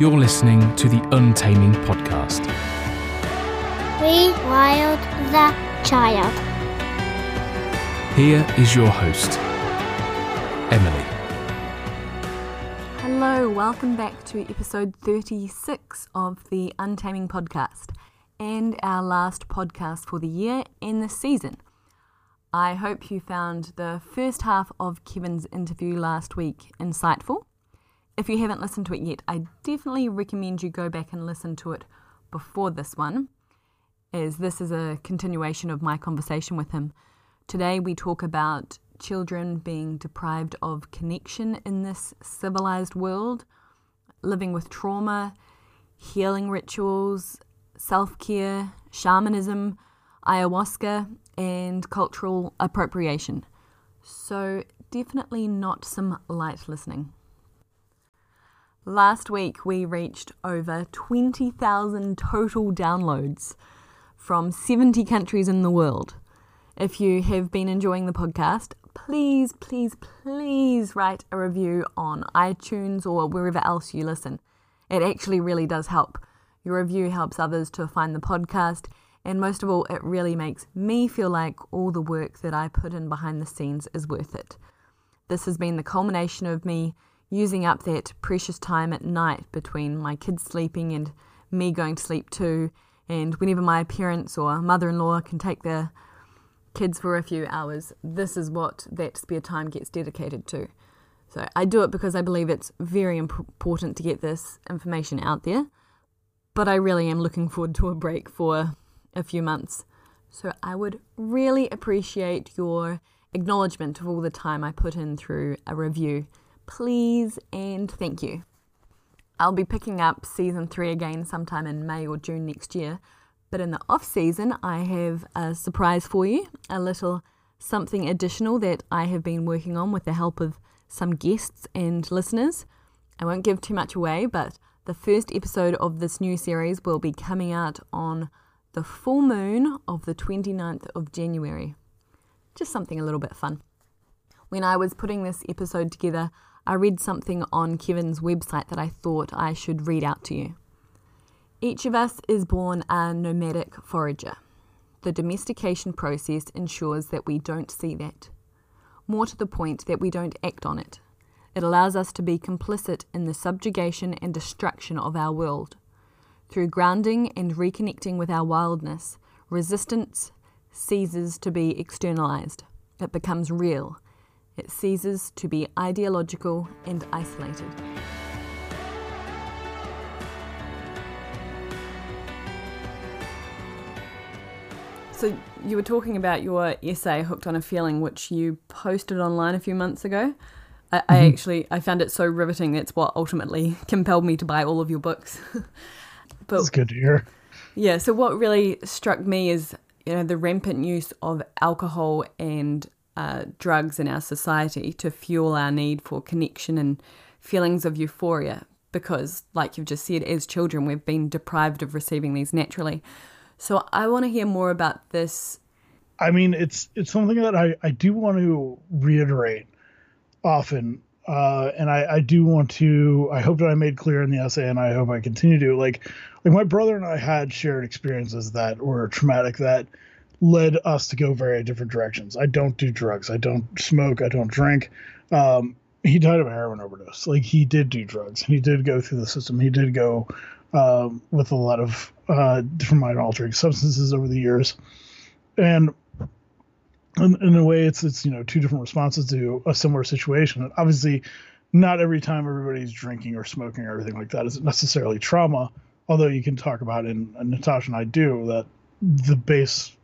You're listening to the Untaming Podcast. Rewild the child. Here is your host, Emily. Hello, welcome back to episode 36 of the Untaming Podcast and our last podcast for the year and the season. I hope you found the first half of Kevin's interview last week insightful. If you haven't listened to it yet, I definitely recommend you go back and listen to it before this one, as this is a continuation of my conversation with him. Today we talk about children being deprived of connection in this civilized world, living with trauma, healing rituals, self care, shamanism, ayahuasca, and cultural appropriation. So, definitely not some light listening. Last week, we reached over 20,000 total downloads from 70 countries in the world. If you have been enjoying the podcast, please, please, please write a review on iTunes or wherever else you listen. It actually really does help. Your review helps others to find the podcast, and most of all, it really makes me feel like all the work that I put in behind the scenes is worth it. This has been the culmination of me using up that precious time at night between my kids sleeping and me going to sleep too. And whenever my parents or mother in law can take their kids for a few hours, this is what that spare time gets dedicated to. So I do it because I believe it's very important to get this information out there. But I really am looking forward to a break for a few months. So I would really appreciate your acknowledgement of all the time I put in through a review please and thank you. I'll be picking up season three again sometime in May or June next year, but in the off season, I have a surprise for you a little something additional that I have been working on with the help of some guests and listeners. I won't give too much away, but the first episode of this new series will be coming out on the full moon of the 29th of January. Just something a little bit fun. When I was putting this episode together, I read something on Kevin's website that I thought I should read out to you. Each of us is born a nomadic forager. The domestication process ensures that we don't see that. More to the point, that we don't act on it. It allows us to be complicit in the subjugation and destruction of our world. Through grounding and reconnecting with our wildness, resistance ceases to be externalized. It becomes real it ceases to be ideological and isolated. So, you were talking about your essay, Hooked on a Feeling, which you posted online a few months ago. I, mm-hmm. I actually I found it so riveting. That's what ultimately compelled me to buy all of your books. but, That's good to hear. Yeah. So what really struck me is you know the rampant use of alcohol and uh, drugs in our society to fuel our need for connection and feelings of euphoria because, like you've just said, as children, we've been deprived of receiving these naturally. So I want to hear more about this. I mean, it's it's something that I, I do want to reiterate often. Uh, and I, I do want to I hope that I made clear in the essay and I hope I continue to like like my brother and I had shared experiences that were traumatic that led us to go very different directions. I don't do drugs. I don't smoke. I don't drink. Um, he died of a heroin overdose. Like he did do drugs. He did go through the system. He did go um, with a lot of uh, different mind altering substances over the years, and in, in, a way, it's it's you know two different responses to a similar situation. obviously, not every time everybody's drinking or smoking or everything like that is necessarily trauma. Although you can talk about, and, and Natasha and I do, that the base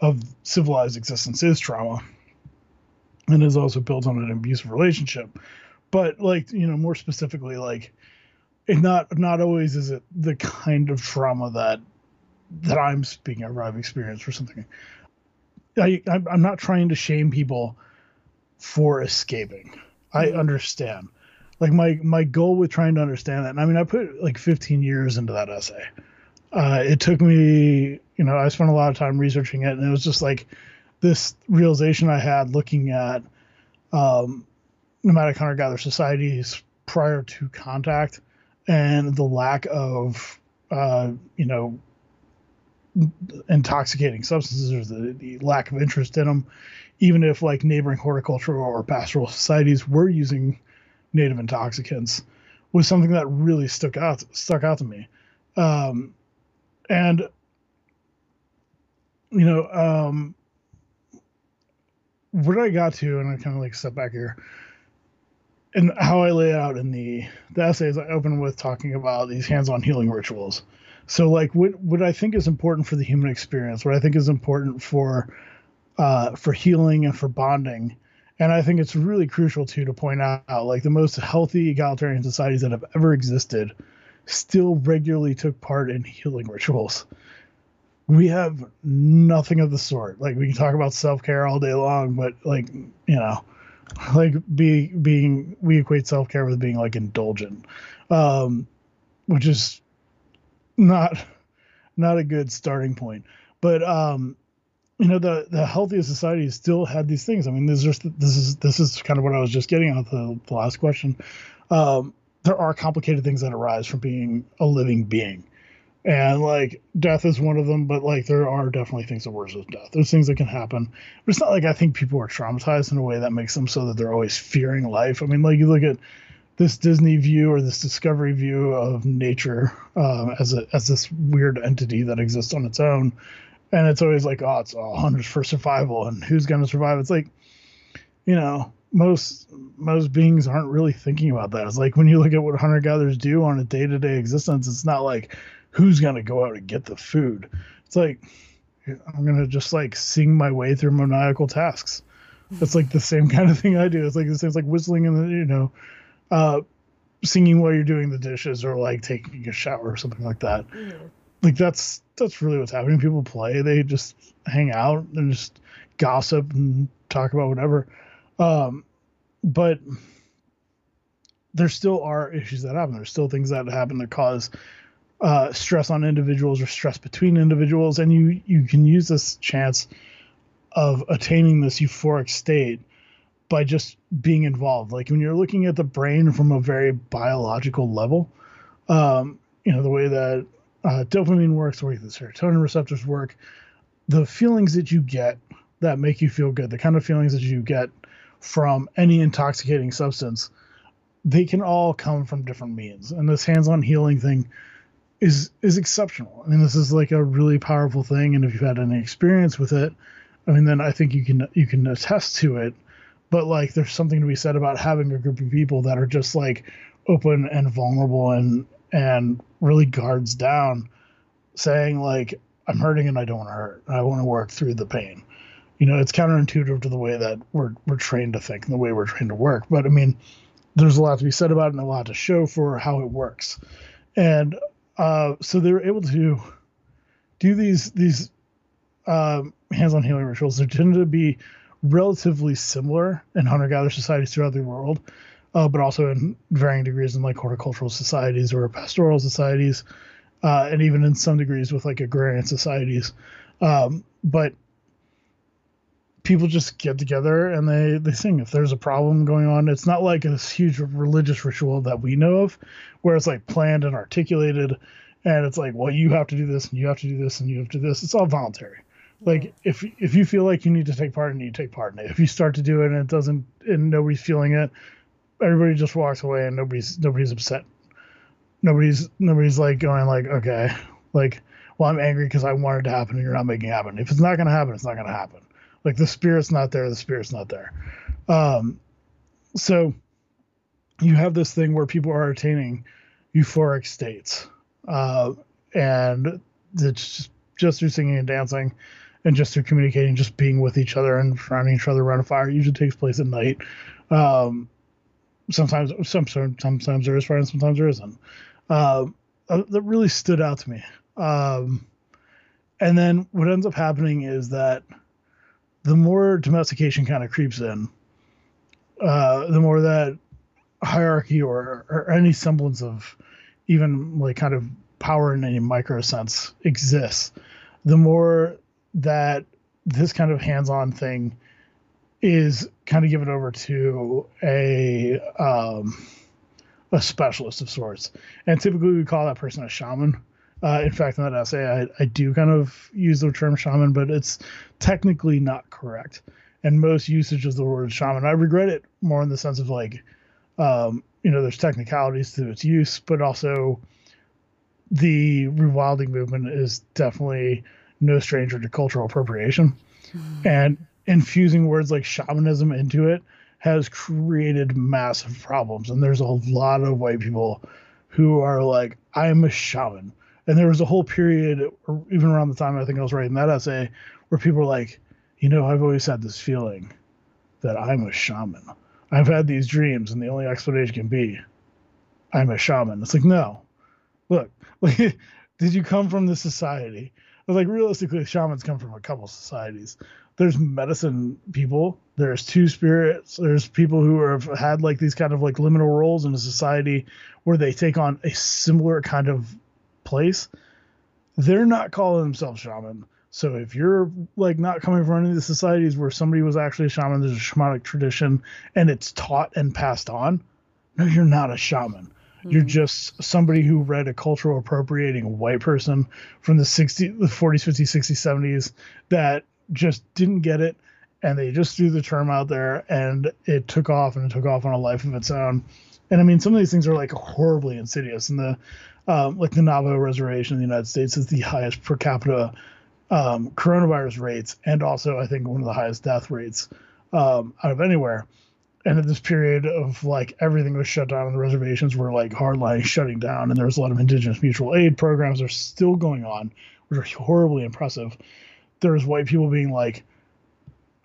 of civilized existence is trauma. And is also built on an abusive relationship. But like you know more specifically like it not not always is it the kind of trauma that that i'm speaking of i've experienced or something. I i'm not trying to shame people for escaping. I mm-hmm. understand. Like my my goal with trying to understand that and i mean i put like 15 years into that essay uh, it took me, you know, I spent a lot of time researching it, and it was just like this realization I had looking at um, nomadic hunter gatherer societies prior to contact and the lack of uh, you know intoxicating substances or the, the lack of interest in them even if like neighboring horticultural or pastoral societies were using native intoxicants was something that really stuck out stuck out to me. Um, and you know um, what i got to and i kind of like step back here and how I lay it out in the the essays, I open with talking about these hands-on healing rituals. So, like, what what I think is important for the human experience, what I think is important for uh, for healing and for bonding, and I think it's really crucial too to point out, like, the most healthy egalitarian societies that have ever existed still regularly took part in healing rituals. We have nothing of the sort. Like, we can talk about self care all day long, but like, you know like be being we equate self-care with being like indulgent um which is not not a good starting point but um you know the the healthiest societies still had these things i mean this is just this is this is kind of what i was just getting at the, the last question um there are complicated things that arise from being a living being. And like death is one of them but like there are definitely things that worse with death. There's things that can happen. But it's not like i think people are traumatized in a way that makes them so that they're always fearing life. I mean like you look at this disney view or this discovery view of nature um, as a as this weird entity that exists on its own. And it's always like oh it's all hunters for survival and who's going to survive? It's like you know most most beings aren't really thinking about that. It's like when you look at what hunter gatherers do on a day to day existence, it's not like who's gonna go out and get the food. It's like I'm gonna just like sing my way through maniacal tasks. It's like the same kind of thing I do. It's like the same like whistling in the you know, uh, singing while you're doing the dishes or like taking a shower or something like that. Like that's that's really what's happening. People play. They just hang out and just gossip and talk about whatever. Um, but there still are issues that happen. There's still things that happen that cause uh, stress on individuals or stress between individuals, and you you can use this chance of attaining this euphoric state by just being involved. Like when you're looking at the brain from a very biological level, um, you know the way that uh, dopamine works, the way the serotonin receptors work, the feelings that you get that make you feel good, the kind of feelings that you get from any intoxicating substance, they can all come from different means. And this hands-on healing thing is is exceptional. I mean, this is like a really powerful thing, and if you've had any experience with it, I mean, then I think you can you can attest to it. But like, there's something to be said about having a group of people that are just like open and vulnerable and and really guards down, saying like, I'm hurting and I don't want to hurt. I want to work through the pain. You know, it's counterintuitive to the way that we're we're trained to think and the way we're trained to work. But I mean, there's a lot to be said about it and a lot to show for how it works. And uh, so they were able to do these these um, hands-on healing rituals. They tended to be relatively similar in hunter-gatherer societies throughout the world, uh, but also in varying degrees in like horticultural societies or pastoral societies, uh, and even in some degrees with like agrarian societies. Um, but people just get together and they they sing. If there's a problem going on it's not like a huge religious ritual that we know of where it's like planned and articulated and it's like well you have to do this and you have to do this and you have to do this. It's all voluntary. Like if if you feel like you need to take part in it you take part in it. If you start to do it and it doesn't and nobody's feeling it everybody just walks away and nobody's nobody's upset. Nobody's nobody's like going like okay. Like well i'm angry because i wanted to happen and you're not making it happen. If it's not going to happen it's not going to happen like the spirit's not there, the spirit's not there. Um, so you have this thing where people are attaining euphoric states, uh, and it's just, just through singing and dancing, and just through communicating, just being with each other and surrounding each other around a fire. It usually takes place at night. Um, sometimes, some sometimes there is fire, and sometimes there isn't. Uh, uh, that really stood out to me. Um, and then what ends up happening is that the more domestication kind of creeps in, uh, the more that hierarchy or, or any semblance of even like kind of power in any micro sense exists, the more that this kind of hands-on thing is kind of given over to a um, a specialist of sorts. And typically we call that person a shaman. Uh, in fact, in that essay, I, I do kind of use the term shaman, but it's technically not correct. And most usage of the word shaman, I regret it more in the sense of like, um, you know, there's technicalities to its use, but also the rewilding movement is definitely no stranger to cultural appropriation. Mm-hmm. And infusing words like shamanism into it has created massive problems. And there's a lot of white people who are like, I'm a shaman. And there was a whole period, even around the time I think I was writing that essay, where people were like, you know, I've always had this feeling that I'm a shaman. I've had these dreams, and the only explanation can be I'm a shaman. It's like, no, look, like, did you come from this society? I was like realistically, shamans come from a couple societies. There's medicine people. There's two spirits. There's people who have had like these kind of like liminal roles in a society where they take on a similar kind of place. They're not calling themselves shaman. So if you're like not coming from any of the societies where somebody was actually a shaman, there's a shamanic tradition and it's taught and passed on. No, you're not a shaman. You're mm-hmm. just somebody who read a cultural appropriating white person from the 60s, the 40s, 50s, 60s, 70s that just didn't get it. And they just threw the term out there and it took off and it took off on a life of its own. And I mean, some of these things are like horribly insidious. And the, um, like the Navajo Reservation in the United States is the highest per capita um, coronavirus rates and also, I think, one of the highest death rates um, out of anywhere. And at this period of like everything was shut down and the reservations were like hardline shutting down and there was a lot of indigenous mutual aid programs are still going on which are horribly impressive. There's white people being like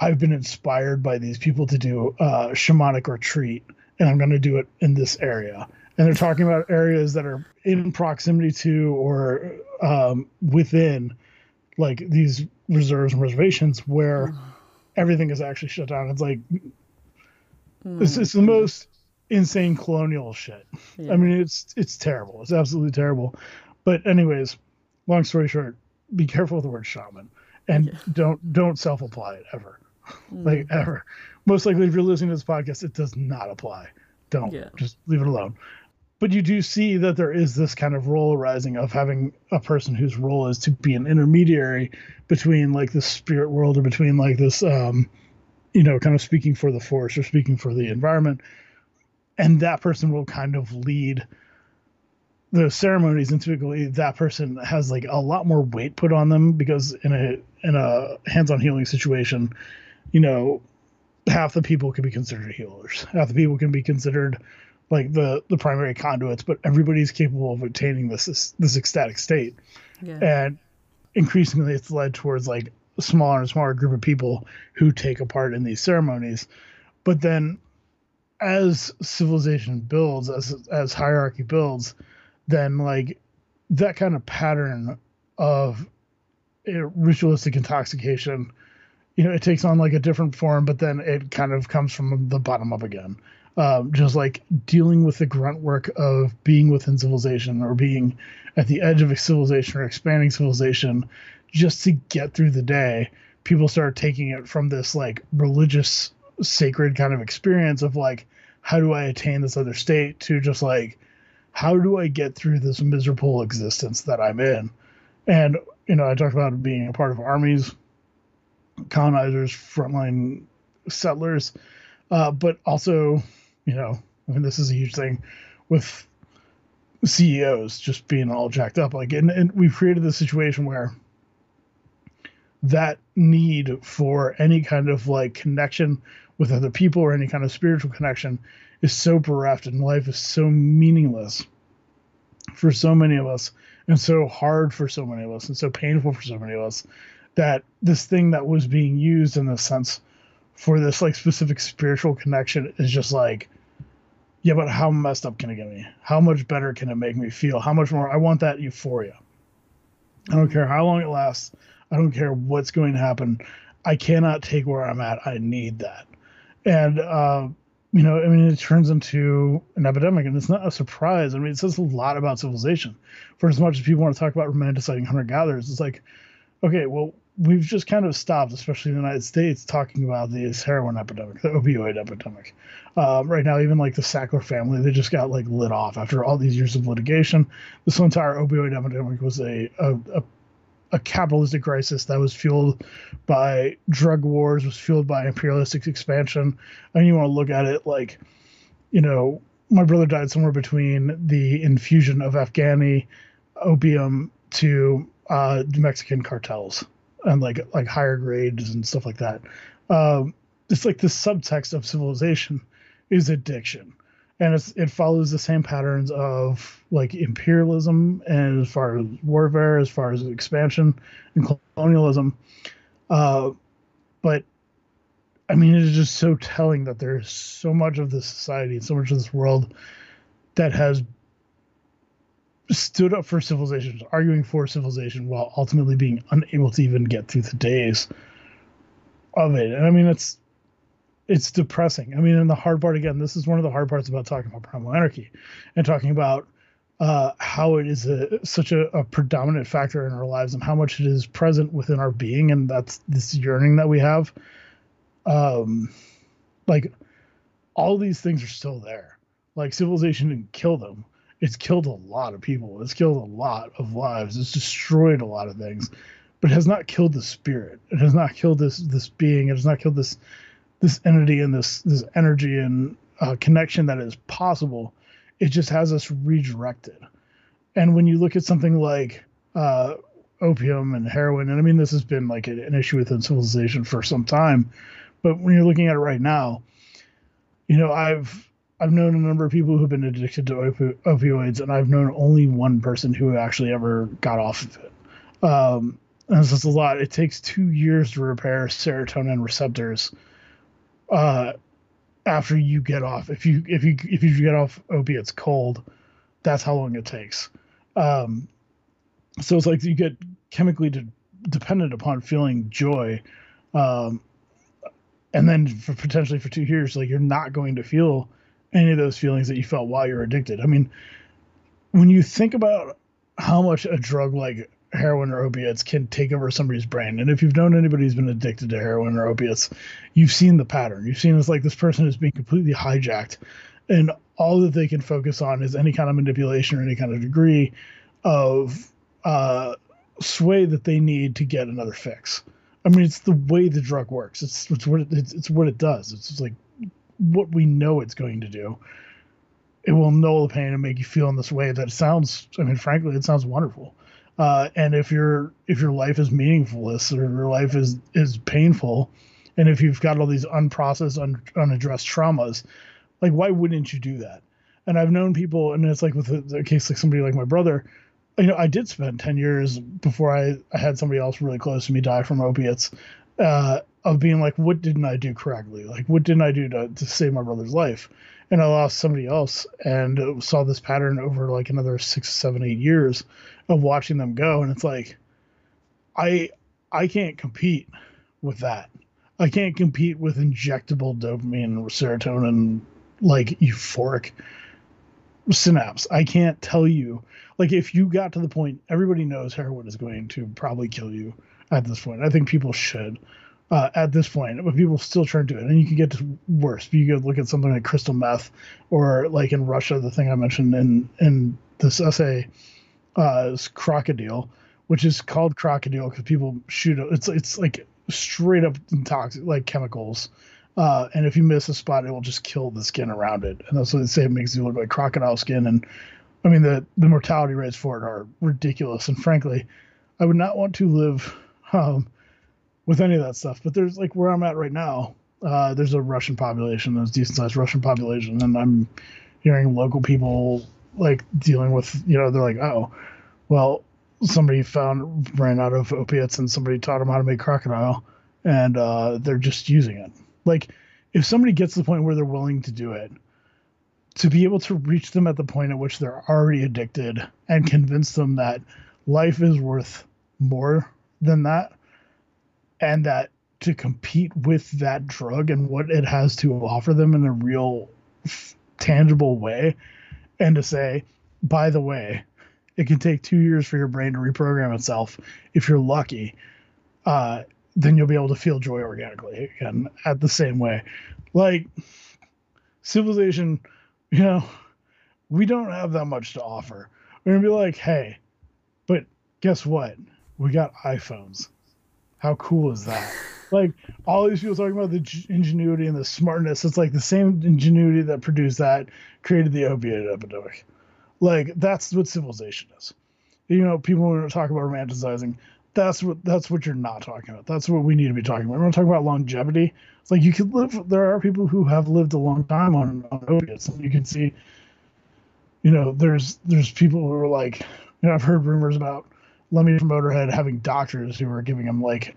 i've been inspired by these people to do a shamanic retreat and i'm going to do it in this area and they're talking about areas that are in proximity to or um, within like these reserves and reservations where everything is actually shut down it's like Mm. It's, it's the most insane colonial shit. Yeah. I mean, it's it's terrible. It's absolutely terrible. But anyways, long story short, be careful with the word shaman, and yeah. don't don't self apply it ever, mm. like ever. Most likely, if you're listening to this podcast, it does not apply. Don't yeah. just leave it alone. But you do see that there is this kind of role arising of having a person whose role is to be an intermediary between like the spirit world or between like this um, you know, kind of speaking for the force or speaking for the environment. And that person will kind of lead the ceremonies and typically that person has like a lot more weight put on them because in a in a hands-on healing situation, you know, half the people can be considered healers. Half the people can be considered like the the primary conduits, but everybody's capable of attaining this this, this ecstatic state. Yeah. And increasingly it's led towards like smaller and smaller group of people who take a part in these ceremonies. But then as civilization builds, as as hierarchy builds, then like that kind of pattern of ritualistic intoxication, you know, it takes on like a different form, but then it kind of comes from the bottom up again. Um, just like dealing with the grunt work of being within civilization or being at the edge of a civilization or expanding civilization just to get through the day, people start taking it from this like religious, sacred kind of experience of like, how do I attain this other state to just like, how do I get through this miserable existence that I'm in? And, you know, I talked about being a part of armies, colonizers, frontline settlers, uh, but also, you know, I mean, this is a huge thing with CEOs just being all jacked up. Like, and, and we've created this situation where that need for any kind of like connection with other people or any kind of spiritual connection is so bereft and life is so meaningless for so many of us and so hard for so many of us and so painful for so many of us that this thing that was being used in a sense for this like specific spiritual connection is just like yeah but how messed up can it get me how much better can it make me feel how much more i want that euphoria i don't care how long it lasts I don't care what's going to happen. I cannot take where I'm at. I need that. And, uh, you know, I mean, it turns into an epidemic, and it's not a surprise. I mean, it says a lot about civilization. For as much as people want to talk about romanticizing hunter gatherers, it's like, okay, well, we've just kind of stopped, especially in the United States, talking about this heroin epidemic, the opioid epidemic. Um, right now, even like the Sackler family, they just got like lit off after all these years of litigation. This entire opioid epidemic was a, a, a a capitalistic crisis that was fueled by drug wars, was fueled by imperialistic expansion. And you want to look at it like, you know, my brother died somewhere between the infusion of Afghani opium to uh, Mexican cartels and like like higher grades and stuff like that. Um, it's like the subtext of civilization is addiction, and it's it follows the same patterns of like imperialism and as far as warfare, as far as expansion and colonialism. Uh, but I mean, it is just so telling that there's so much of this society and so much of this world that has stood up for civilization, arguing for civilization, while ultimately being unable to even get through the days of it. And I mean, it's it's depressing. I mean, and the hard part again, this is one of the hard parts about talking about primal anarchy and talking about uh, how it is a, such a, a, predominant factor in our lives and how much it is present within our being, and that's this yearning that we have. Um, like all these things are still there. Like civilization didn't kill them, it's killed a lot of people. It's killed a lot of lives. It's destroyed a lot of things, but it has not killed the spirit. It has not killed this this being. It has not killed this this entity and this this energy and uh, connection that is possible. It just has us redirected. And when you look at something like uh, opium and heroin, and I mean this has been like an issue within civilization for some time, but when you're looking at it right now, you know I've I've known a number of people who've been addicted to opi- opioids, and I've known only one person who actually ever got off of it. Um, and this is a lot. It takes two years to repair serotonin receptors uh, after you get off. If you if you if you get off opiates cold, that's how long it takes. Um, so it's like you get chemically de- dependent upon feeling joy, um, and then for potentially for two years, like you're not going to feel any of those feelings that you felt while you're addicted. I mean, when you think about how much a drug like heroin or opiates can take over somebody's brain, and if you've known anybody who's been addicted to heroin or opiates, you've seen the pattern. You've seen it's like this person is being completely hijacked, and all that they can focus on is any kind of manipulation or any kind of degree of uh, sway that they need to get another fix. I mean, it's the way the drug works. It's it's what it, it's, it's what it does. It's like what we know it's going to do. It will null the pain and make you feel in this way that sounds. I mean, frankly, it sounds wonderful. Uh, and if your if your life is meaningless or your life is is painful, and if you've got all these unprocessed, un, unaddressed traumas, like why wouldn't you do that? And I've known people, and it's like with a, a case like somebody like my brother. You know, I did spend ten years before I, I had somebody else really close to me die from opiates. Uh, of being like, what didn't I do correctly? Like, what didn't I do to, to save my brother's life? And I lost somebody else and saw this pattern over like another six, seven, eight years of watching them go. And it's like, I, I can't compete with that. I can't compete with injectable dopamine serotonin, like euphoric synapse. I can't tell you. Like, if you got to the point, everybody knows heroin is going to probably kill you at this point. I think people should uh, at this point, but people still turn to do it, and you can get to worse. You could look at something like crystal meth, or like in Russia, the thing I mentioned in in this essay uh, is crocodile, which is called crocodile because people shoot it. It's it's like straight up toxic, like chemicals. Uh, and if you miss a spot, it will just kill the skin around it, and that's what they say it makes you look like crocodile skin. And I mean the the mortality rates for it are ridiculous. And frankly, I would not want to live um, with any of that stuff. But there's like where I'm at right now. Uh, there's a Russian population, there's decent sized Russian population, and I'm hearing local people like dealing with you know they're like oh well somebody found ran out of opiates and somebody taught them how to make crocodile and uh, they're just using it like if somebody gets to the point where they're willing to do it to be able to reach them at the point at which they're already addicted and convince them that life is worth more than that and that to compete with that drug and what it has to offer them in a real tangible way and to say by the way it can take two years for your brain to reprogram itself if you're lucky uh, then you'll be able to feel joy organically again at the same way. Like civilization, you know, we don't have that much to offer. We're gonna be like, hey, but guess what? We got iPhones. How cool is that? like all these people talking about the ingenuity and the smartness. It's like the same ingenuity that produced that created the opiate epidemic. Like that's what civilization is. You know, people to talk about romanticizing. That's what that's what you're not talking about. That's what we need to be talking about. We're talking about longevity. It's like you could live. There are people who have lived a long time on, on opiates, and you can see. You know, there's there's people who are like, you know, I've heard rumors about Lemmy from Motorhead having doctors who were giving him like,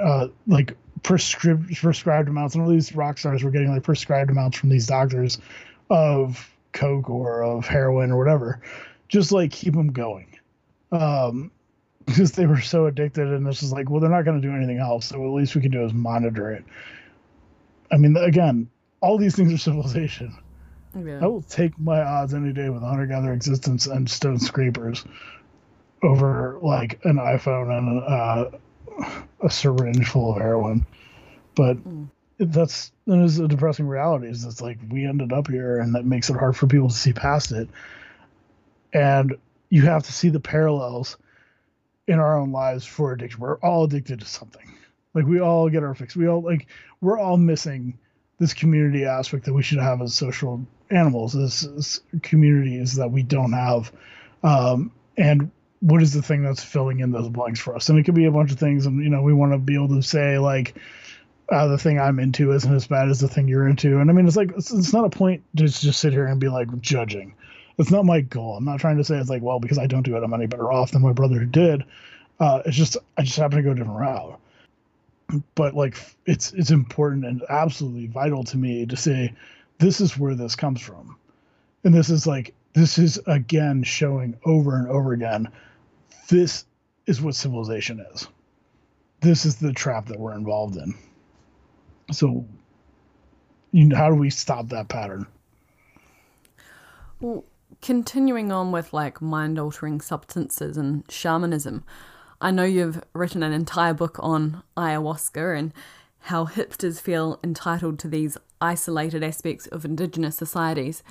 uh, like prescribed prescribed amounts, and all these rock stars were getting like prescribed amounts from these doctors of coke or of heroin or whatever, just like keep them going um, because they were so addicted. And this is like, well, they're not going to do anything else. So at least we can do is monitor it. I mean, again, all these things are civilization. Yeah. I will take my odds any day with hunter gatherer existence and stone scrapers over like an iPhone and uh, a syringe full of heroin. But Mm. that's that is a depressing reality. Is it's like we ended up here, and that makes it hard for people to see past it. And you have to see the parallels in our own lives for addiction. We're all addicted to something. Like we all get our fix. We all like we're all missing this community aspect that we should have as social animals, as, as communities that we don't have. Um, and what is the thing that's filling in those blanks for us? And it could be a bunch of things. And you know, we want to be able to say like, uh, the thing I'm into isn't as bad as the thing you're into. And I mean, it's like it's, it's not a point to just sit here and be like judging. It's not my goal. I'm not trying to say it's like, well, because I don't do it, I'm any better off than my brother who did. Uh, it's just I just happen to go a different route. But like, it's it's important and absolutely vital to me to say this is where this comes from, and this is like this is again showing over and over again. This is what civilization is. This is the trap that we're involved in. So, you know, how do we stop that pattern? Well, continuing on with like mind altering substances and shamanism, I know you've written an entire book on ayahuasca and how hipsters feel entitled to these isolated aspects of indigenous societies.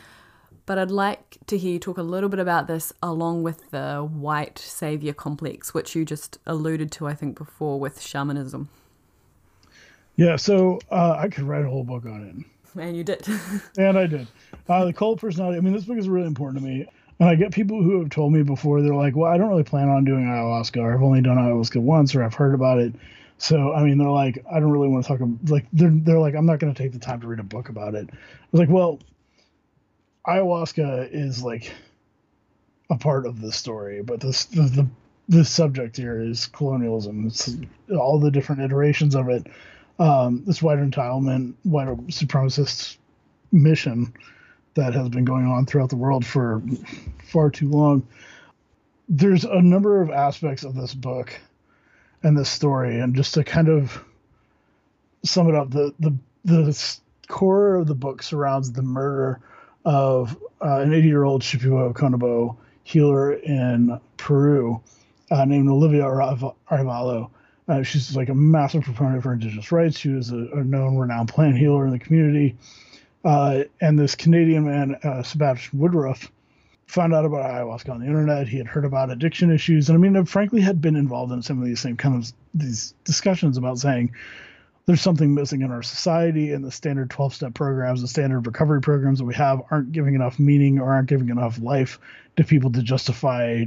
But I'd like to hear you talk a little bit about this along with the white savior complex, which you just alluded to, I think, before with shamanism. Yeah, so uh, I could write a whole book on it. And you did. And I did. Uh, the cult personality. I mean, this book is really important to me. And I get people who have told me before, they're like, well, I don't really plan on doing ayahuasca, or I've only done ayahuasca once, or I've heard about it. So, I mean, they're like, I don't really want to talk about, like, they're, they're like, I'm not going to take the time to read a book about it. I was like, well, ayahuasca is like a part of the story, but this, the, the, the subject here is colonialism. It's all the different iterations of it. Um, this white entitlement, white supremacist mission that has been going on throughout the world for far too long. There's a number of aspects of this book and this story, and just to kind of sum it up, the the the core of the book surrounds the murder of uh, an 80 year old Shipibo Konibo healer in Peru uh, named Olivia Arevalo. Uh, she's like a massive proponent for indigenous rights. She was a, a known, renowned plant healer in the community. Uh, and this Canadian man, uh, Sebastian Woodroffe, found out about ayahuasca on the internet. He had heard about addiction issues, and I mean, frankly, had been involved in some of these same kind of these discussions about saying there's something missing in our society, and the standard 12-step programs, the standard recovery programs that we have, aren't giving enough meaning or aren't giving enough life to people to justify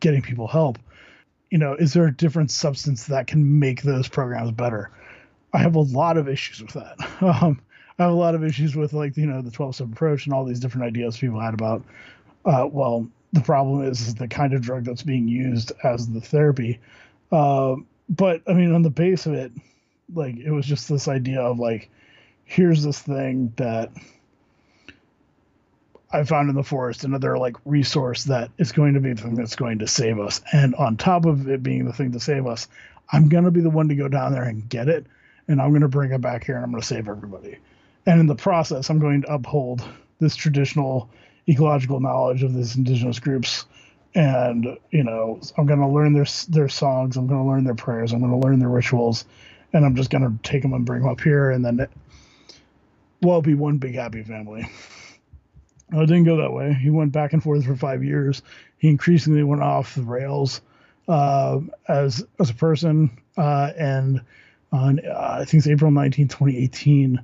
getting people help. You know, is there a different substance that can make those programs better? I have a lot of issues with that. Um, I have a lot of issues with like you know the 12 step approach and all these different ideas people had about. Uh, well, the problem is, is the kind of drug that's being used as the therapy. Uh, but I mean, on the base of it, like it was just this idea of like, here's this thing that I found in the forest, another like resource that is going to be the thing that's going to save us. And on top of it being the thing to save us, I'm gonna be the one to go down there and get it, and I'm gonna bring it back here and I'm gonna save everybody. And in the process, I'm going to uphold this traditional ecological knowledge of these indigenous groups and you know I'm gonna learn their their songs, I'm gonna learn their prayers, I'm gonna learn their rituals, and I'm just gonna take them and bring them up here, and then well, be one big happy family. It didn't go that way. He went back and forth for five years. He increasingly went off the rails uh, as as a person, uh, and on uh, I think it's April 19, 2018.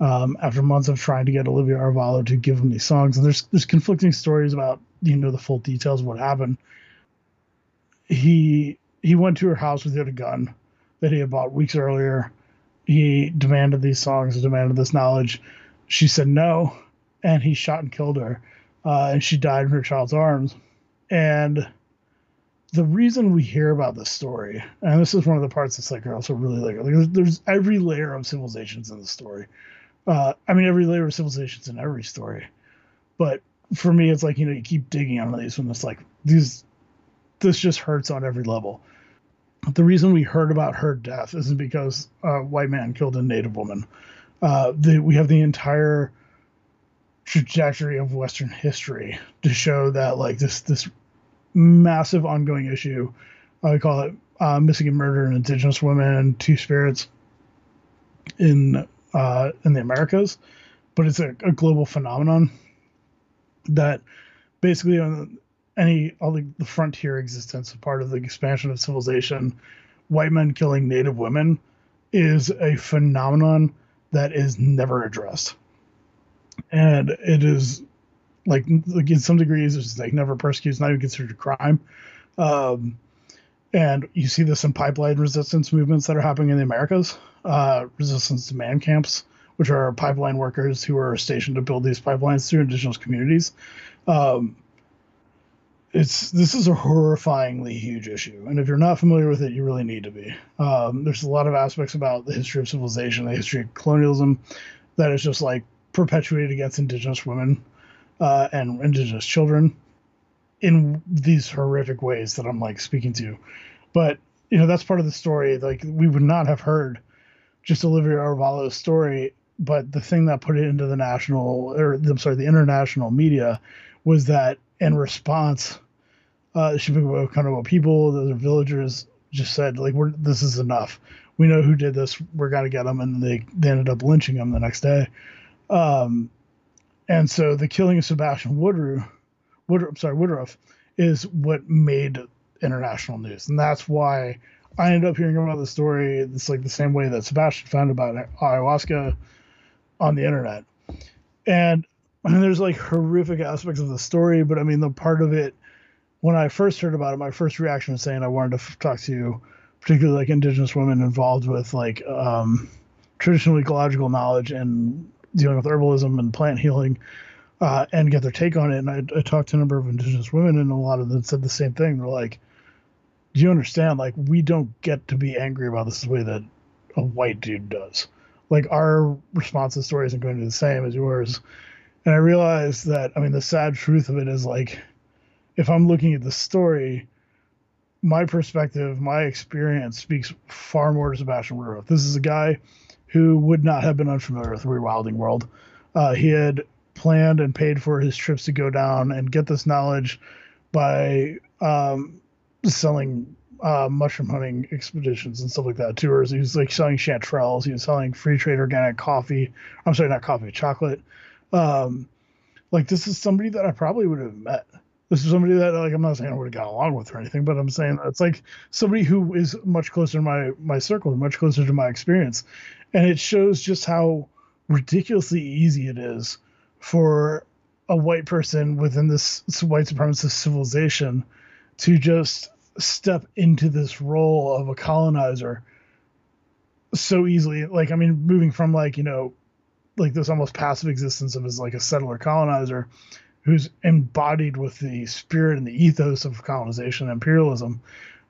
Um, after months of trying to get Olivia Arevalo to give him these songs, and there's there's conflicting stories about you know the full details of what happened. He he went to her house with a gun that he had bought weeks earlier. He demanded these songs, demanded this knowledge. She said no, and he shot and killed her, uh, and she died in her child's arms. And the reason we hear about this story, and this is one of the parts that's like also really like, like there's, there's, every layer of civilizations in the story. Uh, I mean, every layer of civilizations in every story, but for me, it's like you know you keep digging on these when it's like these. This just hurts on every level. The reason we heard about her death isn't because a white man killed a native woman. Uh, the, we have the entire trajectory of Western history to show that like this this massive ongoing issue. I call it uh, missing and murder and indigenous women and two spirits in uh, in the Americas, but it's a, a global phenomenon that basically on any all the, the frontier existence, part of the expansion of civilization, white men killing native women is a phenomenon that is never addressed and it is like like in some degrees it's like never persecuted, not even considered a crime. Um, and you see this in pipeline resistance movements that are happening in the Americas, uh, resistance to man camps, which are pipeline workers who are stationed to build these pipelines through indigenous communities. Um, it's this is a horrifyingly huge issue, and if you're not familiar with it, you really need to be. Um, there's a lot of aspects about the history of civilization, the history of colonialism, that is just like perpetuated against indigenous women uh, and indigenous children in these horrific ways that I'm like speaking to. But you know that's part of the story. Like we would not have heard just Olivia Arevalo's story, but the thing that put it into the national or I'm sorry, the international media was that in response, uh, Shipibo Konibo people, the villagers just said like we're this is enough. We know who did this. We're gonna get them, and they they ended up lynching him the next day. Um, and so the killing of Sebastian Woodroffe, Woodroffe, sorry, Woodroffe, is what made international news, and that's why I ended up hearing about the story. It's like the same way that Sebastian found about ayahuasca on the internet, and, and there's like horrific aspects of the story, but I mean the part of it when I first heard about it, my first reaction was saying I wanted to talk to you, particularly like indigenous women involved with like um, traditional ecological knowledge and dealing with herbalism and plant healing uh, and get their take on it. And I, I, talked to a number of indigenous women, and a lot of them said the same thing. They're like, "Do you understand? Like, we don't get to be angry about this the way that a white dude does. Like, our response to the story isn't going to be the same as yours." And I realized that, I mean, the sad truth of it is like, if I'm looking at the story, my perspective, my experience speaks far more to Sebastian Woodroffe. This is a guy who would not have been unfamiliar with rewilding world. Uh, he had planned and paid for his trips to go down and get this knowledge by um, selling uh, mushroom hunting expeditions and stuff like that. Tours. He was like selling chanterelles. He was selling free trade organic coffee. I'm sorry, not coffee, chocolate. Um, like this is somebody that I probably would have met. This is somebody that like I'm not saying I would have got along with or anything, but I'm saying it's like somebody who is much closer to my my circle, much closer to my experience, and it shows just how ridiculously easy it is for a white person within this white supremacist civilization to just step into this role of a colonizer so easily. Like i mean moving from like you know like this almost passive existence of as like a settler colonizer who's embodied with the spirit and the ethos of colonization and imperialism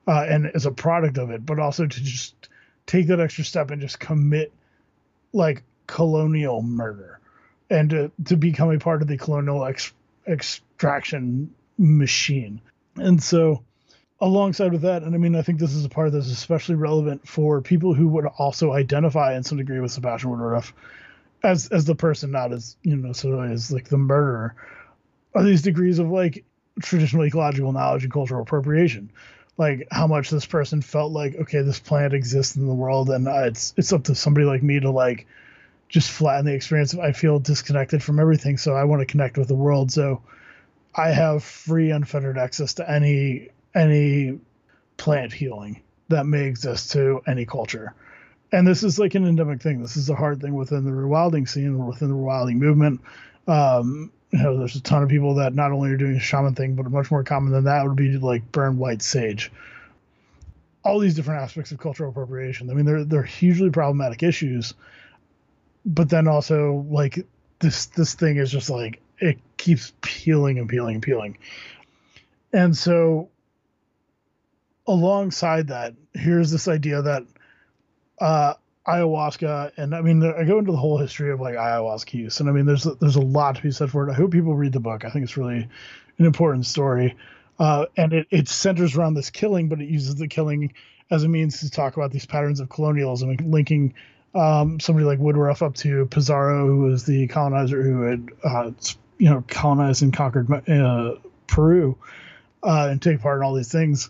uh, and is a product of it but also to just take that extra step and just commit like colonial murder and to, to become a part of the colonial ex, extraction machine. And so, alongside with that, and I mean, I think this is a part that's especially relevant for people who would also identify in some degree with Sebastian Woodroffe as as the person, not as you know, so as like the murderer. Are these degrees of like traditional ecological knowledge and cultural appropriation like how much this person felt like okay this plant exists in the world and uh, it's it's up to somebody like me to like just flatten the experience. I feel disconnected from everything so i want to connect with the world. So i have free unfettered access to any any plant healing that may exist to any culture. And this is like an endemic thing. This is a hard thing within the rewilding scene or within the rewilding movement. Um, you know, there's a ton of people that not only are doing a shaman thing, but much more common than that would be to like burn white sage. All these different aspects of cultural appropriation. I mean, they're they're hugely problematic issues, but then also like this this thing is just like it keeps peeling and peeling and peeling. And so alongside that, here's this idea that uh, ayahuasca and i mean i go into the whole history of like ayahuasca use and i mean there's there's a lot to be said for it. I hope people read the book. I think it's really an important story. Uh, and it, it centers around this killing but it uses the killing as a means to talk about these patterns of colonialism and linking um, somebody like Woodroffe up to pizarro who was the colonizer who had uh, you know colonized and conquered uh, peru uh, and take part in all these things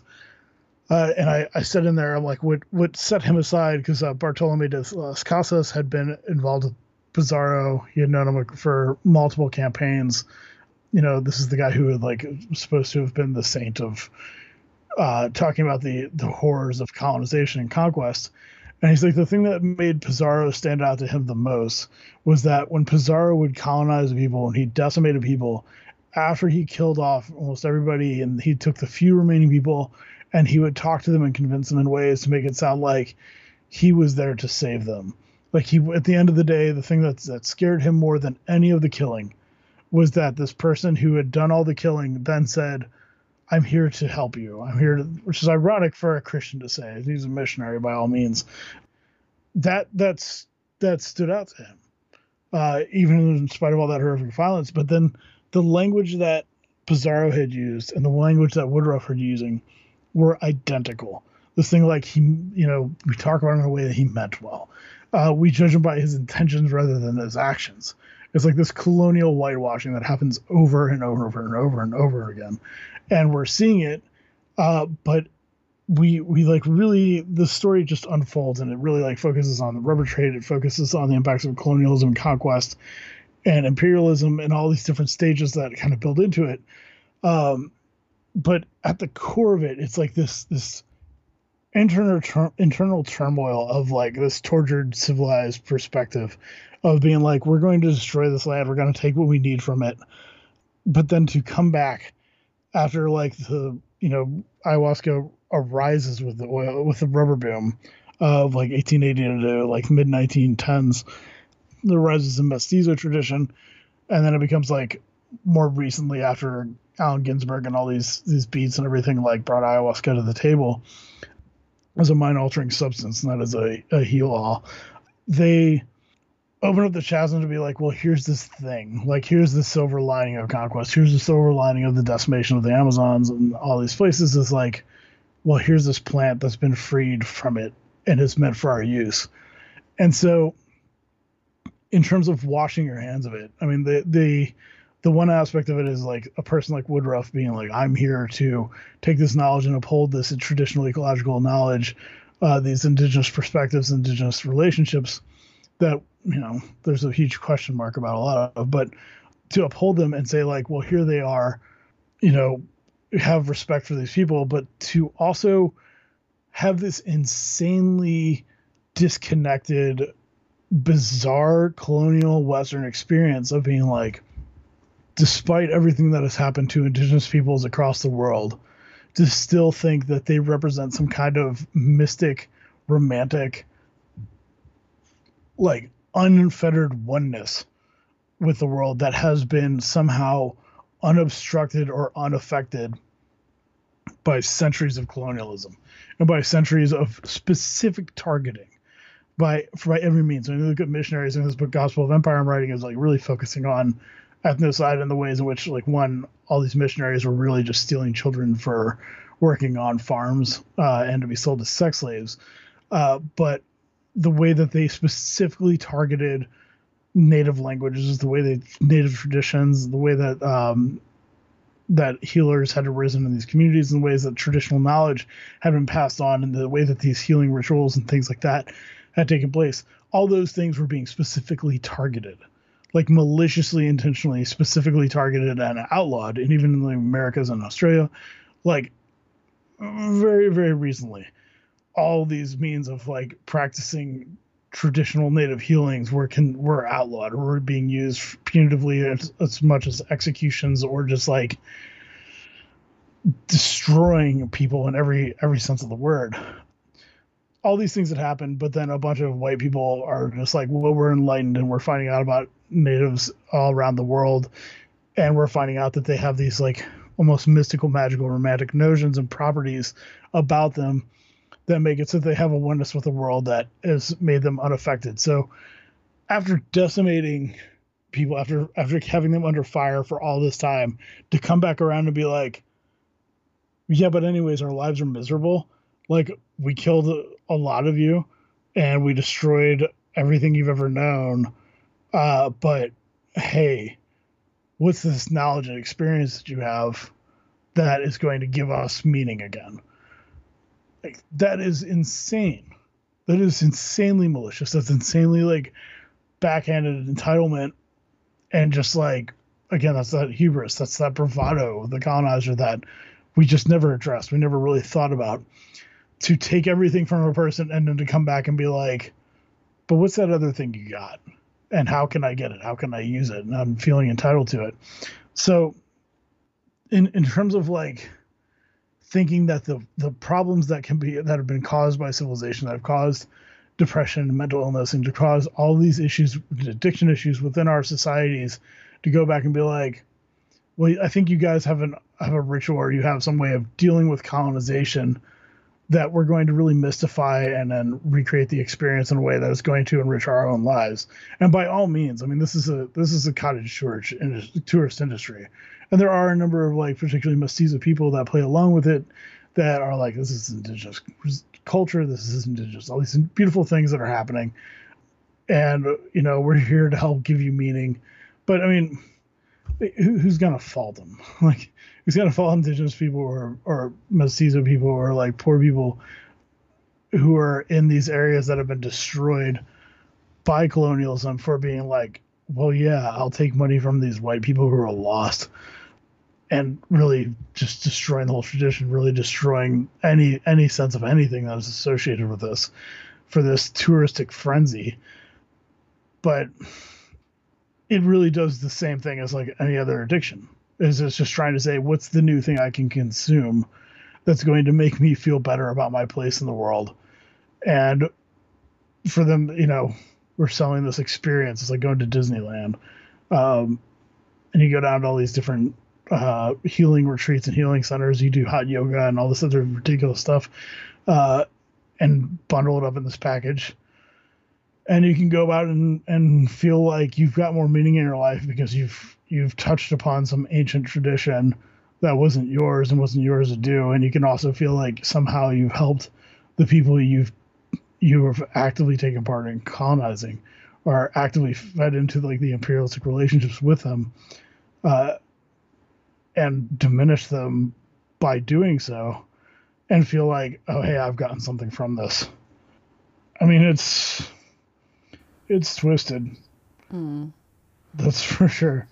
uh, and I, I said in there, I'm like, what what set him aside because uh, Bartolome de las Casas had been involved with Pizarro. He had known him for multiple campaigns. You know, this is the guy who had like supposed to have been the saint of uh, talking about the the horrors of colonization and conquest. And he's like, the thing that made Pizarro stand out to him the most was that when Pizarro would colonize people and he decimated people, after he killed off almost everybody and he took the few remaining people and he would talk to them and convince them in ways to make it sound like he was there to save them. Like he, at the end of the day, the thing that that scared him more than any of the killing was that this person who had done all the killing then said, "I'm here to help you. I'm here," to, which is ironic for a Christian to say. He's a missionary by all means. That that's that stood out to him, uh, even in spite of all that horrific violence. But then the language that Pizarro had used and the language that Woodroffe had using were identical. This thing, like he, you know, we talk about him in a way that he meant well. Uh, we judge him by his intentions rather than his actions. It's like this colonial whitewashing that happens over and over and over and over again, and we're seeing it. Uh, but we we like really the story just unfolds and it really like focuses on the rubber trade. It focuses on the impacts of colonialism, and conquest, and imperialism, and all these different stages that kind of build into it. Um, but at the core of it, it's like this this internal ter- internal turmoil of like this tortured civilized perspective of being like we're going to destroy this land, we're going to take what we need from it, but then to come back after like the you know ayahuasca arises with the oil with the rubber boom of like 1880 to like mid 1910s, the rises in mestizo tradition, and then it becomes like more recently after Allen Ginsberg and all these these beats and everything like brought ayahuasca to the table as a mind altering substance, not as a, a heal all. They open up the chasm to be like, well, here's this thing. Like, here's the silver lining of conquest. Here's the silver lining of the decimation of the Amazons and all these places. Is like, well, here's this plant that's been freed from it and it's meant for our use. And so, in terms of washing your hands of it, I mean, the the the one aspect of it is like a person like Woodroffe being like, I'm here to take this knowledge and uphold this traditional ecological knowledge, uh, these indigenous perspectives, indigenous relationships that, you know, there's a huge question mark about a lot of, but to uphold them and say, like, well, here they are, you know, have respect for these people, but to also have this insanely disconnected, bizarre colonial Western experience of being like, despite everything that has happened to indigenous peoples across the world, to still think that they represent some kind of mystic, romantic, like unfettered oneness with the world that has been somehow unobstructed or unaffected by centuries of colonialism and by centuries of specific targeting by by every means. When you look at missionaries in this book, Gospel of Empire I'm writing is like really focusing on ethnocide and the ways in which like one all these missionaries were really just stealing children for working on farms uh, and to be sold as sex slaves uh, but the way that they specifically targeted native languages the way they native traditions the way that um, that healers had arisen in these communities in the ways that traditional knowledge had been passed on and the way that these healing rituals and things like that had taken place. All those things were being specifically targeted like maliciously intentionally specifically targeted and outlawed and even in the americas and australia like very very recently all these means of like practicing traditional native healings were can were outlawed or were being used punitively as, as much as executions or just like destroying people in every every sense of the word. All these things that happened but then a bunch of white people are just like well we're enlightened and we're finding out about natives all around the world. And we're finding out that they have these like almost mystical magical romantic notions and properties about them that make it so they have a oneness with the world that has made them unaffected. So after decimating people, after after having them under fire for all this time, to come back around and be like, yeah, but anyways, our lives are miserable. Like we killed a lot of you, and we destroyed everything you've ever known. Uh, but hey, what's this knowledge and experience that you have that is going to give us meaning again? Like that is insane. That is insanely malicious. That's insanely like backhanded entitlement and just like again, that's that hubris, that's that bravado, the colonizer that we just never addressed. We never really thought about to take everything from a person and then to come back and be like, but what's that other thing you got? And how can I get it? How can I use it? And I'm feeling entitled to it. So in in terms of like thinking that the the problems that can be that have been caused by civilization that have caused depression and mental illness and to cause all these issues addiction issues within our societies to go back and be like well i think you guys have an have a ritual or you have some way of dealing with colonization that we're going to really mystify and then recreate the experience in a way that is going to enrich our own lives. And by all means i mean this is a this is a cottage tourist tourist industry and there are a number of like particularly mestizo people that play along with it that are like this is indigenous culture. This is indigenous all these beautiful things that are happening. And you know we're here to help give you meaning. But i mean who, who's gonna fault them? Like who's gonna fault indigenous people or or mestizo people or like poor people who are in these areas that have been destroyed by colonialism for being like well yeah i'll take money from these white people who are lost and really just destroying the whole tradition, really destroying any any sense of anything that is associated with this for this touristic frenzy. But it really does the same thing as like any other addiction. Is it's just trying to say what's the new thing I can consume that's going to make me feel better about my place in the world. And for them, you know, we're selling this experience. It's like going to Disneyland. Um, and you go down to all these different uh, healing retreats and healing centers. You do hot yoga and all this other ridiculous stuff, uh, and bundle it up in this package. And you can go about and, and feel like you've got more meaning in your life because you've you've touched upon some ancient tradition that wasn't yours and wasn't yours to do. And you can also feel like somehow you've helped the people you've you have actively taken part in colonizing or actively fed into like the imperialistic relationships with them. Uh, and diminish them by doing so and feel like oh hey i've gotten something from this i mean it's it's twisted mm. that's for sure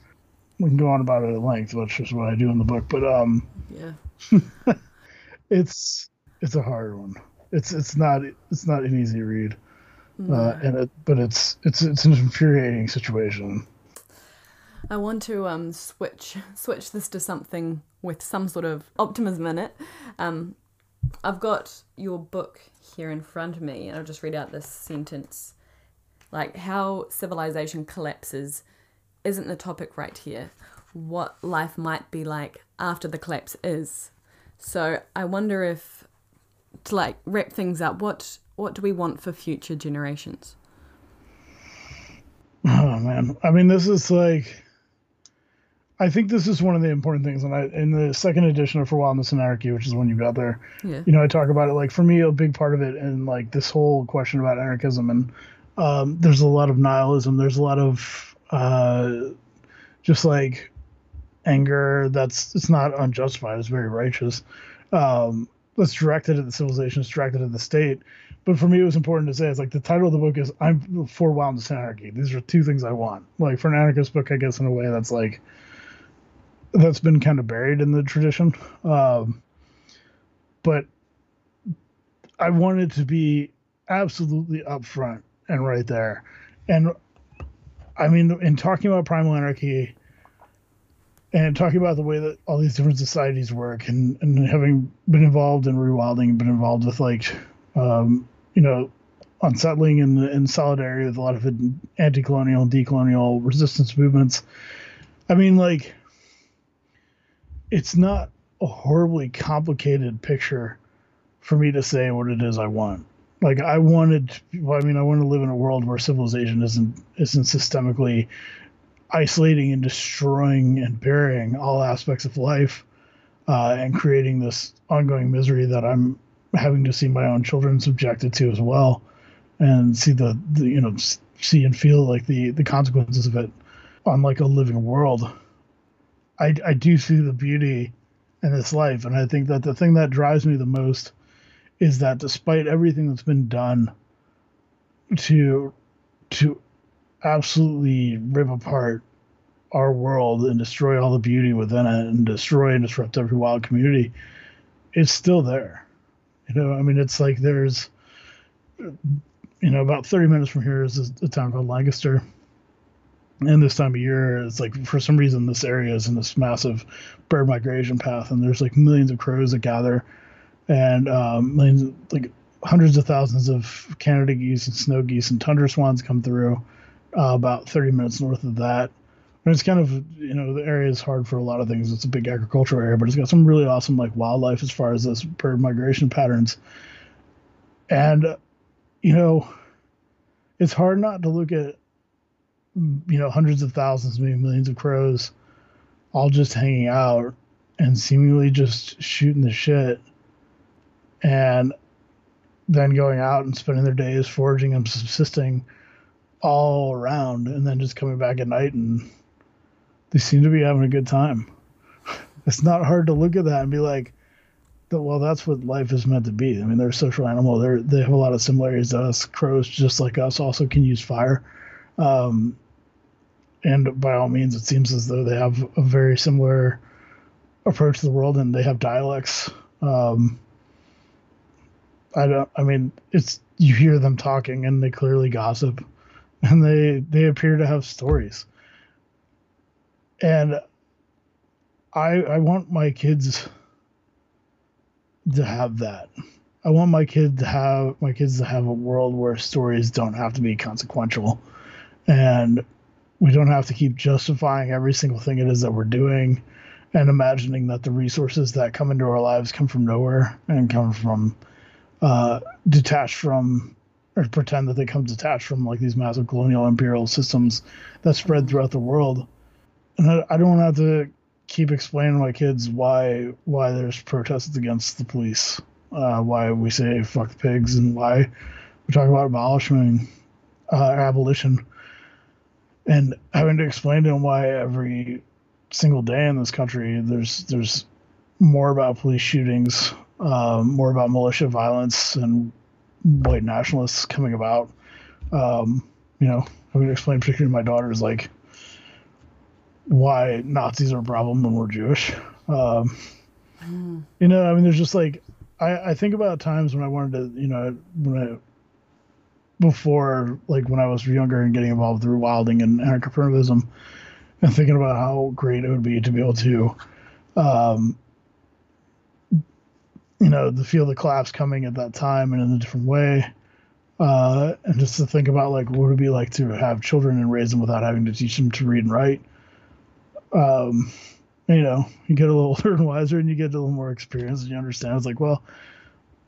we can go on about it at length which is what i do in the book but um yeah it's it's a hard one it's it's not it's not an easy read uh, and it but it's it's it's an infuriating situation I want to um, switch switch this to something with some sort of optimism in it. Um, I've got your book here in front of me, and I'll just read out this sentence. Like, how civilization collapses isn't the topic right here. What life might be like after the collapse is. So, I wonder if, to like wrap things up, what what do we want for future generations? Oh man, I mean, this is like I think this is one of the important things, and I in the second edition of For Wildness and Anarchy, which is when you got there. Yeah. You know, I talk about it. Like for me, a big part of it, and like this whole question about anarchism, and um, there's a lot of nihilism. There's a lot of uh, just like anger that's it's not unjustified it's very righteous um that's directed at the civilization it's directed at the state. But for me it was important to say it's like the title of the book is i'm for wildness and anarchy these are two things i want. Like for an anarchist book i guess in a way that's like that's been kind of buried in the tradition. Um but i wanted to be absolutely upfront and right there. And i mean in talking about primal anarchy and talking about the way that all these different societies work and, and having been involved in rewilding and been involved with like um, you know unsettling and in solidarity with a lot of anti-colonial and decolonial resistance movements. I mean like it's not a horribly complicated picture for me to say what it is i want. Like i wanted well, i mean i want to live in a world where civilization isn't isn't systemically isolating and destroying and burying all aspects of life uh, and creating this ongoing misery that I'm having to see my own children subjected to as well and see the, the you know see and feel like the the consequences of it on like a living world. I, I do see the beauty in this life and i think that the thing that drives me the most is that despite everything that's been done to to absolutely rip apart our world and destroy all the beauty within it and destroy and disrupt every wild community, it's still there. You know, I mean, it's like there's, you know, about 30 minutes from here is a, town called Lancaster. And this time of year, it's like for some reason this area is in this massive bird migration path, and there's like millions of crows that gather, and um, millions, like hundreds of thousands of Canada geese and snow geese and tundra swans come through uh, about 30 minutes north of that. And it's kind of, you know, the area is hard for a lot of things. It's a big agricultural area, but it's got some really awesome, like, wildlife as far as this bird migration patterns. And, you know, it's hard not to look at, you know, hundreds of thousands, maybe millions of crows all just hanging out and seemingly just shooting the shit. And then going out and spending their days foraging and subsisting all around and then just coming back at night and they seem to be having a good time. It's not hard to look at that and be like, well, that's what life is meant to be. I mean, they're a social animal. They're, they have a lot of similarities to us. Crows, just like us, also can use fire. Um, and by all means, it seems as though they have a very similar approach to the world and they have dialects. Um, I don't, I mean, it's, you hear them talking and they clearly gossip and they they appear to have stories. And i i want my kids to have that. I want my kid to have my kids to have a world where stories don't have to be consequential. And we don't have to keep justifying every single thing it is that we're doing and imagining that the resources that come into our lives come from nowhere and come from uh, detached from or pretend that they come detached from like these massive colonial imperial systems that spread throughout the world. And I, don't have to keep explaining to my kids why why there's protests against the police, uh, why we say fuck the pigs, and why we talk about abolishing uh, abolition, and having to explain to them why every single day in this country there's there's more about police shootings, um, more about militia violence, and white nationalists coming about. Um, you know, I would explain particularly to my daughters like why Nazis are a problem when we're Jewish. Um, mm. You know, I mean, there's just like I, I think about times when I wanted to, you know, when I before like when I was younger and getting involved with rewilding and anarcho-primitivism, and thinking about how great it would be to be able to um, you know, the feel the collapse coming at that time and in a different way. Uh, and just to think about like what would be like to have children and raise them without having to teach them to read and write. Um, you know, you get a little older and wiser, and you get a little more experience, and you understand. It's like, well,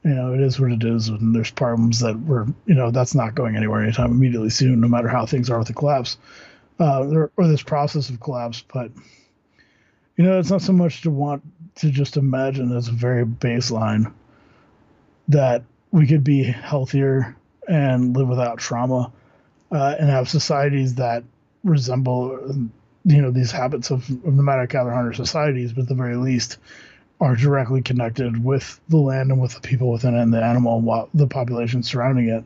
you know, it is what it is, and there's problems that were, you know, that's not going anywhere anytime immediately soon, no matter how things are with the collapse, uh, or this process of collapse. But you know, it's not so much to want to just imagine as a very baseline that we could be healthier and live without trauma uh, and have societies that resemble you know these habits of, of nomadic gather hunter societies, but at the very least are directly connected with the land and with the people within it and the animal and the population surrounding it,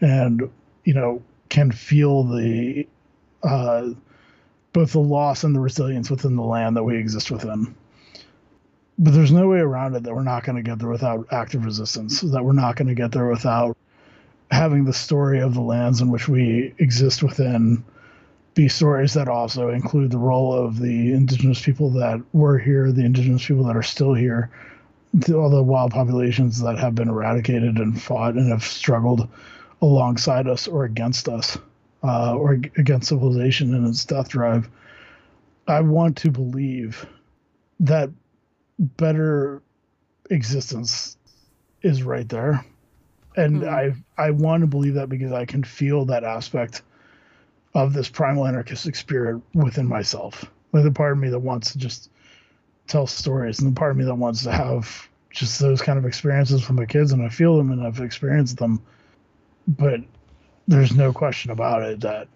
and you know can feel the uh, both the loss and the resilience within the land that we exist within. But there's no way around it that we're not going to get there without active resistance. That we're not going to get there without having the story of the lands in which we exist within be stories that also include the role of the indigenous people that were here, the indigenous people that are still here, all the wild populations that have been eradicated and fought and have struggled alongside us or against us, uh, or against civilization and its death drive. I want to believe that better existence is right there. And mm-hmm. I I want to believe that because I can feel that aspect of this primal anarchistic spirit within myself. Like the part of me that wants to just tell stories, and the part of me that wants to have just those kind of experiences from my kids, and I feel them and I've experienced them. But there's no question about it that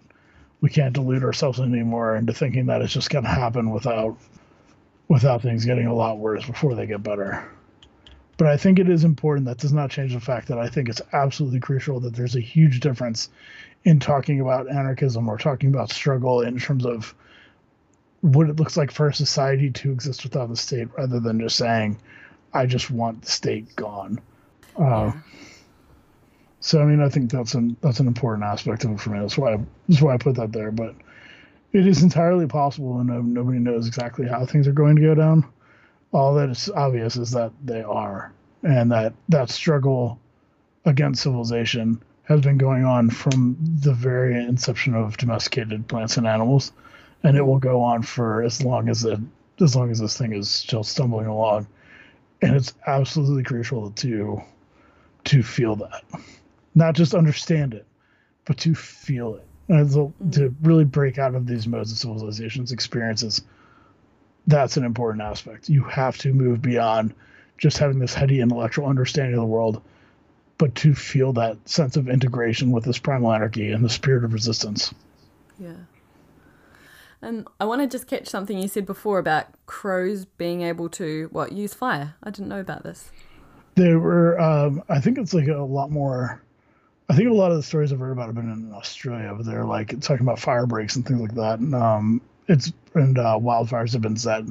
we can't delude ourselves anymore into thinking that it's just going to happen without without things getting a lot worse before they get better. But I think it is important. That does not change the fact that I think it's absolutely crucial that there's a huge difference in talking about anarchism or talking about struggle in terms of what it looks like for a society to exist without the state rather than just saying i just want the state gone uh, so i mean i think that's an that's an important aspect of it for me. That's why I, that's why i put that there. But it is entirely possible and no, nobody knows exactly how things are going to go down. All that is obvious is that they are and that that struggle against civilization has been going on from the very inception of domesticated plants and animals, and it will go on for as long as it as long as this thing is still stumbling along. And it's absolutely crucial to to feel that, not just understand it, but to feel it, and to, mm-hmm. to really break out of these modes of civilizations experiences. That's an important aspect. You have to move beyond just having this heady intellectual understanding of the world but to feel that sense of integration with this primal anarchy and the spirit of resistance. Yeah. And I want to just catch something you said before about crows being able to what use fire. I didn't know about this. There were, um, I think it's like a lot more. I think a lot of the stories I've heard about have been in Australia, but they're like talking about fire breaks and things like that. And um, it's and uh, wildfires have been set.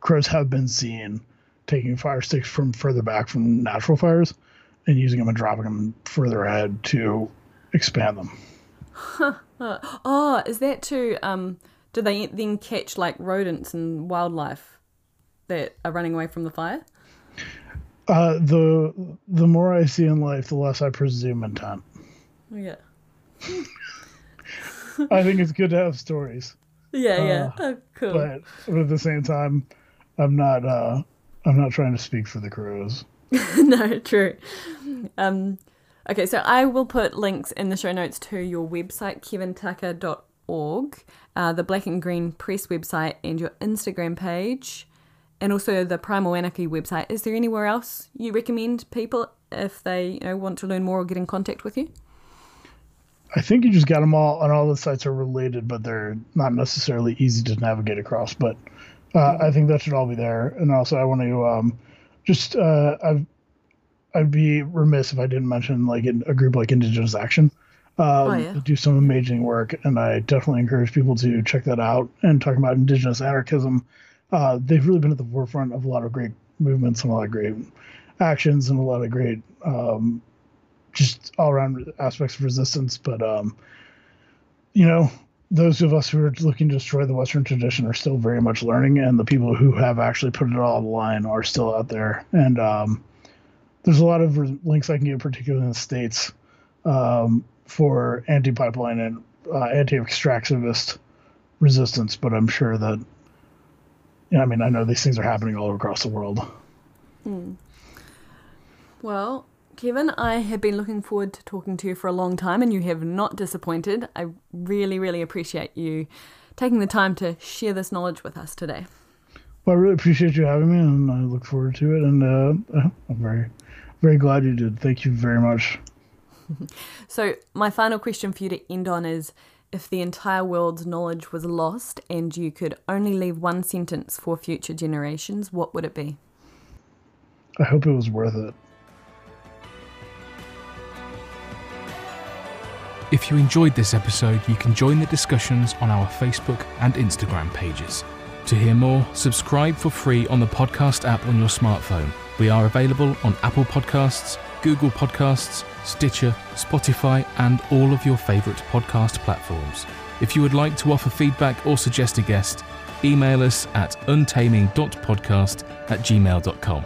Crows have been seen taking fire sticks from further back from natural fires and using them and dropping them further ahead to expand them. Oh, is that too? um? Do they then catch like rodents and wildlife that are running away from the fire? Uh, the the more I see in life, the less I presume intent. Yeah. I think it's good to have stories. Yeah, yeah. Uh, oh, cool. But, but at the same time, I'm not uh I'm not trying to speak for the crows. no, true. Um, okay, so I will put links in the show notes to your website, kevintucker.org, uh, the Black and Green Press website, and your Instagram page, and also the Primal Anarchy website. Is there anywhere else you recommend people if they you know, want to learn more or get in contact with you? I think you just got them all, and all the sites are related, but they're not necessarily easy to navigate across. But uh, I think that should all be there. And also, I want to um, just uh, I've I'd be remiss if I didn't mention like a group like Indigenous Action. Um, oh, yeah. do some amazing work, and I definitely encourage people to check that out. And talking about Indigenous anarchism, uh, they've really been at the forefront of a lot of great movements and a lot of great actions and a lot of great um, just all around aspects of resistance. But um, you know, those of us who are looking to destroy the Western tradition are still very much learning, and the people who have actually put it all on the line are still out there. And um, there's a lot of links I can give, particularly in the states, um, for anti-pipeline and uh, anti-extractivist resistance. But I'm sure that, I mean, I know these things are happening all across the world. Hmm. Well, Kevin, I have been looking forward to talking to you for a long time, and you have not disappointed. I really, really appreciate you taking the time to share this knowledge with us today. Well, I really appreciate you having me, and I look forward to it. And uh, I'm very, very glad you did. Thank you very much. so, my final question for you to end on is if the entire world's knowledge was lost and you could only leave one sentence for future generations, what would it be? I hope it was worth it. If you enjoyed this episode, you can join the discussions on our Facebook and Instagram pages. To hear more, subscribe for free on the podcast app on your smartphone. We are available on Apple Podcasts, Google Podcasts, Stitcher, Spotify, and all of your favourite podcast platforms. If you would like to offer feedback or suggest a guest, email us at untaming.podcast at gmail.com.